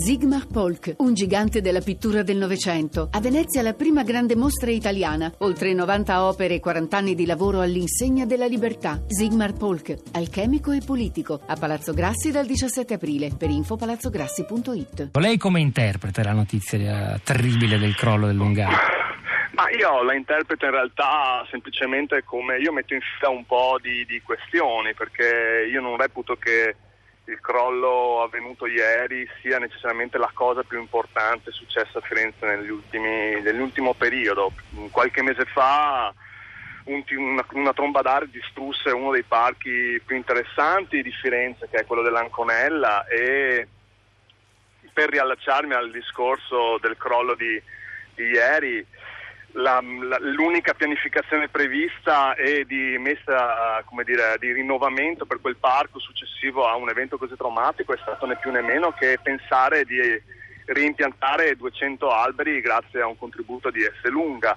Sigmar Polk, un gigante della pittura del Novecento. A Venezia la prima grande mostra italiana. Oltre 90 opere e 40 anni di lavoro all'insegna della libertà. Sigmar Polk, alchemico e politico. A Palazzo Grassi dal 17 aprile. Per info palazzograssi.it. Lei come interpreta la notizia terribile del crollo del Lungano? Ma io la interpreto in realtà semplicemente come io metto in fila un po' di, di questioni perché io non reputo che il crollo avvenuto ieri sia necessariamente la cosa più importante successa a Firenze ultimi, nell'ultimo periodo. Qualche mese fa un, una, una, tromba d'aria distrusse uno dei parchi più interessanti di Firenze, che è quello dell'Anconella, e per riallacciarmi al discorso del crollo di, di ieri, la, la, l'unica pianificazione prevista è di messa dire, di rinnovamento per quel parco successivo a un evento così traumatico è stato né più né meno che pensare di reimpiantare 200 alberi grazie a un contributo di S Lunga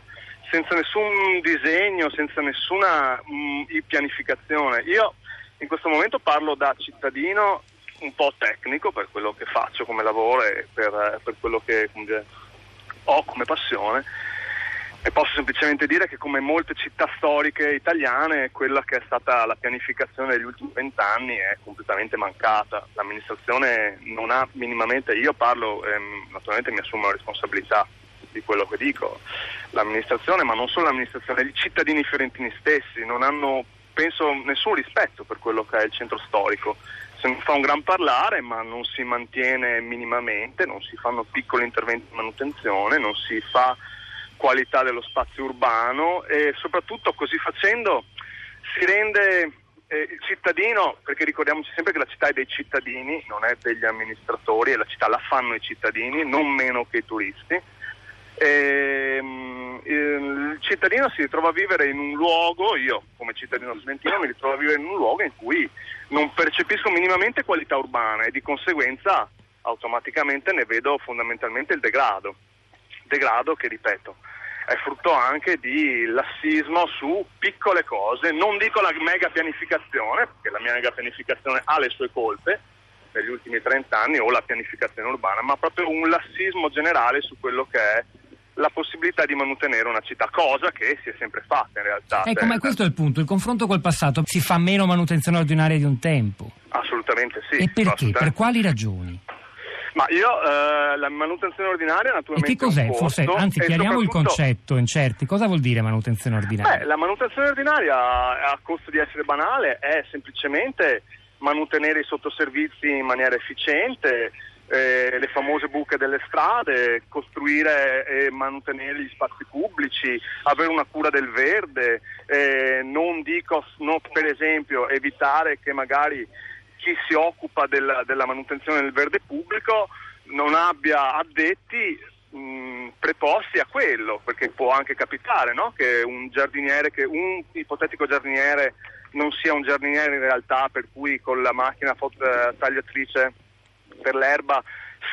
senza nessun disegno, senza nessuna mh, mm, pianificazione. Io in questo momento parlo da cittadino un po' tecnico per quello che faccio come lavoro e per, per quello che ho come passione e posso semplicemente dire che come molte città storiche italiane quella che è stata la pianificazione degli ultimi vent'anni è completamente mancata. L'amministrazione non ha minimamente, io parlo, ehm, naturalmente mi assumo la responsabilità di quello che dico, l'amministrazione, ma non solo l'amministrazione, i cittadini fiorentini stessi non hanno, penso, nessun rispetto per quello che è il centro storico. Se ne fa un gran parlare, ma non si mantiene minimamente, non si fanno piccoli interventi di manutenzione, non si fa qualità dello spazio urbano e soprattutto così facendo si rende eh, il cittadino, perché ricordiamoci sempre che la città è dei cittadini, non è degli amministratori e la città la fanno i cittadini, non meno che i turisti. E, ehm, il cittadino si ritrova a vivere in un luogo, io come cittadino studentino mi ritrovo a vivere in un luogo in cui non percepisco minimamente qualità urbana e di conseguenza automaticamente ne vedo fondamentalmente il degrado. Degrado che, ripeto, è frutto anche di lassismo su piccole cose, non dico la mega pianificazione, perché la mega pianificazione ha le sue colpe negli ultimi 30 anni o la pianificazione urbana, ma proprio un lassismo generale su quello che è la possibilità di mantenere una città, cosa che si è sempre fatta in realtà. Ecco, ma questo è il punto, il confronto col passato si fa meno manutenzione ordinaria di un tempo. Assolutamente sì. E perché? Per quali ragioni? Ma io eh, la manutenzione ordinaria naturalmente. E che cos'è? Forse, anzi, chiariamo il concetto incerti. Cosa vuol dire manutenzione ordinaria? Beh, la manutenzione ordinaria, a costo di essere banale, è semplicemente mantenere i sottoservizi in maniera efficiente, eh, le famose buche delle strade, costruire e mantenere gli spazi pubblici, avere una cura del verde, eh, non dico, no, per esempio, evitare che magari chi si occupa della, della manutenzione del verde pubblico non abbia addetti mh, preposti a quello, perché può anche capitare no? che un giardiniere, che un ipotetico giardiniere non sia un giardiniere in realtà, per cui con la macchina fot- tagliatrice per l'erba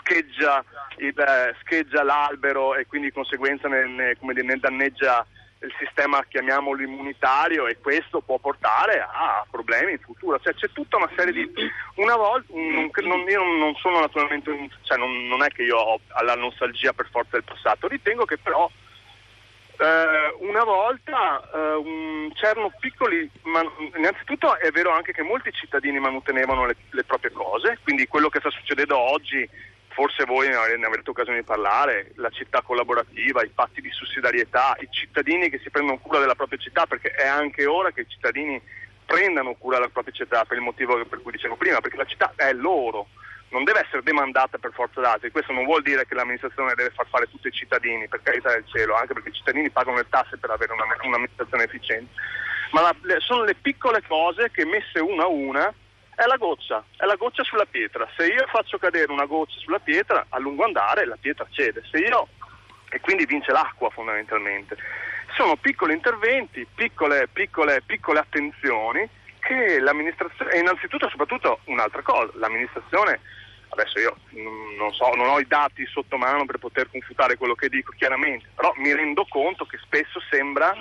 scheggia, il, eh, scheggia, l'albero e quindi di conseguenza ne, ne, dire, ne danneggia il sistema, chiamiamolo immunitario, e questo può portare a problemi in futuro. Cioè, c'è tutta una serie di. Una volta, non, non, io non sono naturalmente. Cioè, non, non, è che io ho la nostalgia per forza del passato, ritengo che però. Eh, una volta eh, un, c'erano piccoli, ma, innanzitutto è vero anche che molti cittadini mantenevano le, le proprie cose, quindi quello che sta succedendo oggi forse voi ne avrete occasione di parlare, la città collaborativa, i patti di sussidiarietà, i cittadini che si prendono cura della propria città, perché è anche ora che i cittadini prendano cura della propria città per il motivo per cui dicevo prima, perché la città è loro, non deve essere demandata per forza d'altri. Questo non vuol dire che l'amministrazione deve far fare tutto ai cittadini, per carità del cielo, anche perché i cittadini pagano le tasse per avere una, un'amministrazione efficiente. Ma la, le, sono le piccole cose che messe una a una è la goccia, è la goccia sulla pietra. Se io faccio cadere una goccia sulla pietra, a lungo andare la pietra cede. Se io e quindi vince l'acqua fondamentalmente. Sono piccoli interventi, piccole, piccole, piccole attenzioni che l'amministrazione, e innanzitutto soprattutto un'altra cosa, l'amministrazione Adesso io non, so, non ho i dati sotto mano per poter confutare quello che dico chiaramente, però mi rendo conto che spesso sembra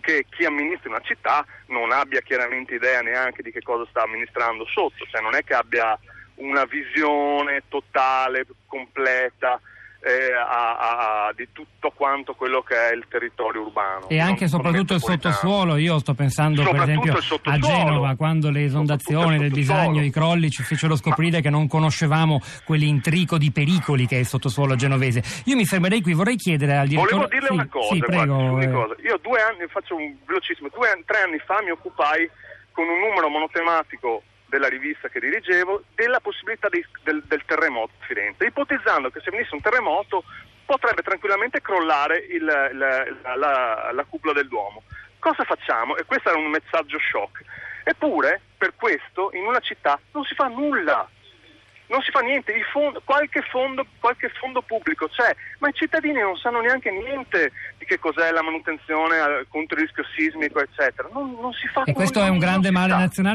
che chi amministra una città non abbia chiaramente idea neanche di che cosa sta amministrando sotto, cioè non è che abbia una visione totale, completa eh, a, a, di tutto quanto quello che è il territorio urbano. E anche e soprattutto il sottosuolo, io sto pensando per esempio a Genova, quando le esondazioni del bisagno, i crolli ci fecero scoprire Ma... che non conoscevamo quell'intrico di pericoli che è il sottosuolo genovese. Io mi fermerei qui, vorrei chiedere al direttore... Volevo dirle sì, una cosa, sì, prego, guarda, una cosa. io due anni, faccio un velocissimo, due, tre anni fa mi occupai con un numero monotematico della rivista che dirigevo della possibilità di, del, del, terremoto a Firenze, ipotizzando che se venisse un terremoto potrebbe tranquillamente crollare il, la, la, la, la cupola del Duomo. Cosa facciamo? E questo era un messaggio shock. Eppure, per questo, in una città non si fa nulla non si fa niente, fondo, qualche, fondo, qualche, fondo, pubblico c'è, ma i cittadini non sanno neanche niente di che cos'è la manutenzione contro il rischio sismico, eccetera. Non, non si fa E questo è un grande male nazionale.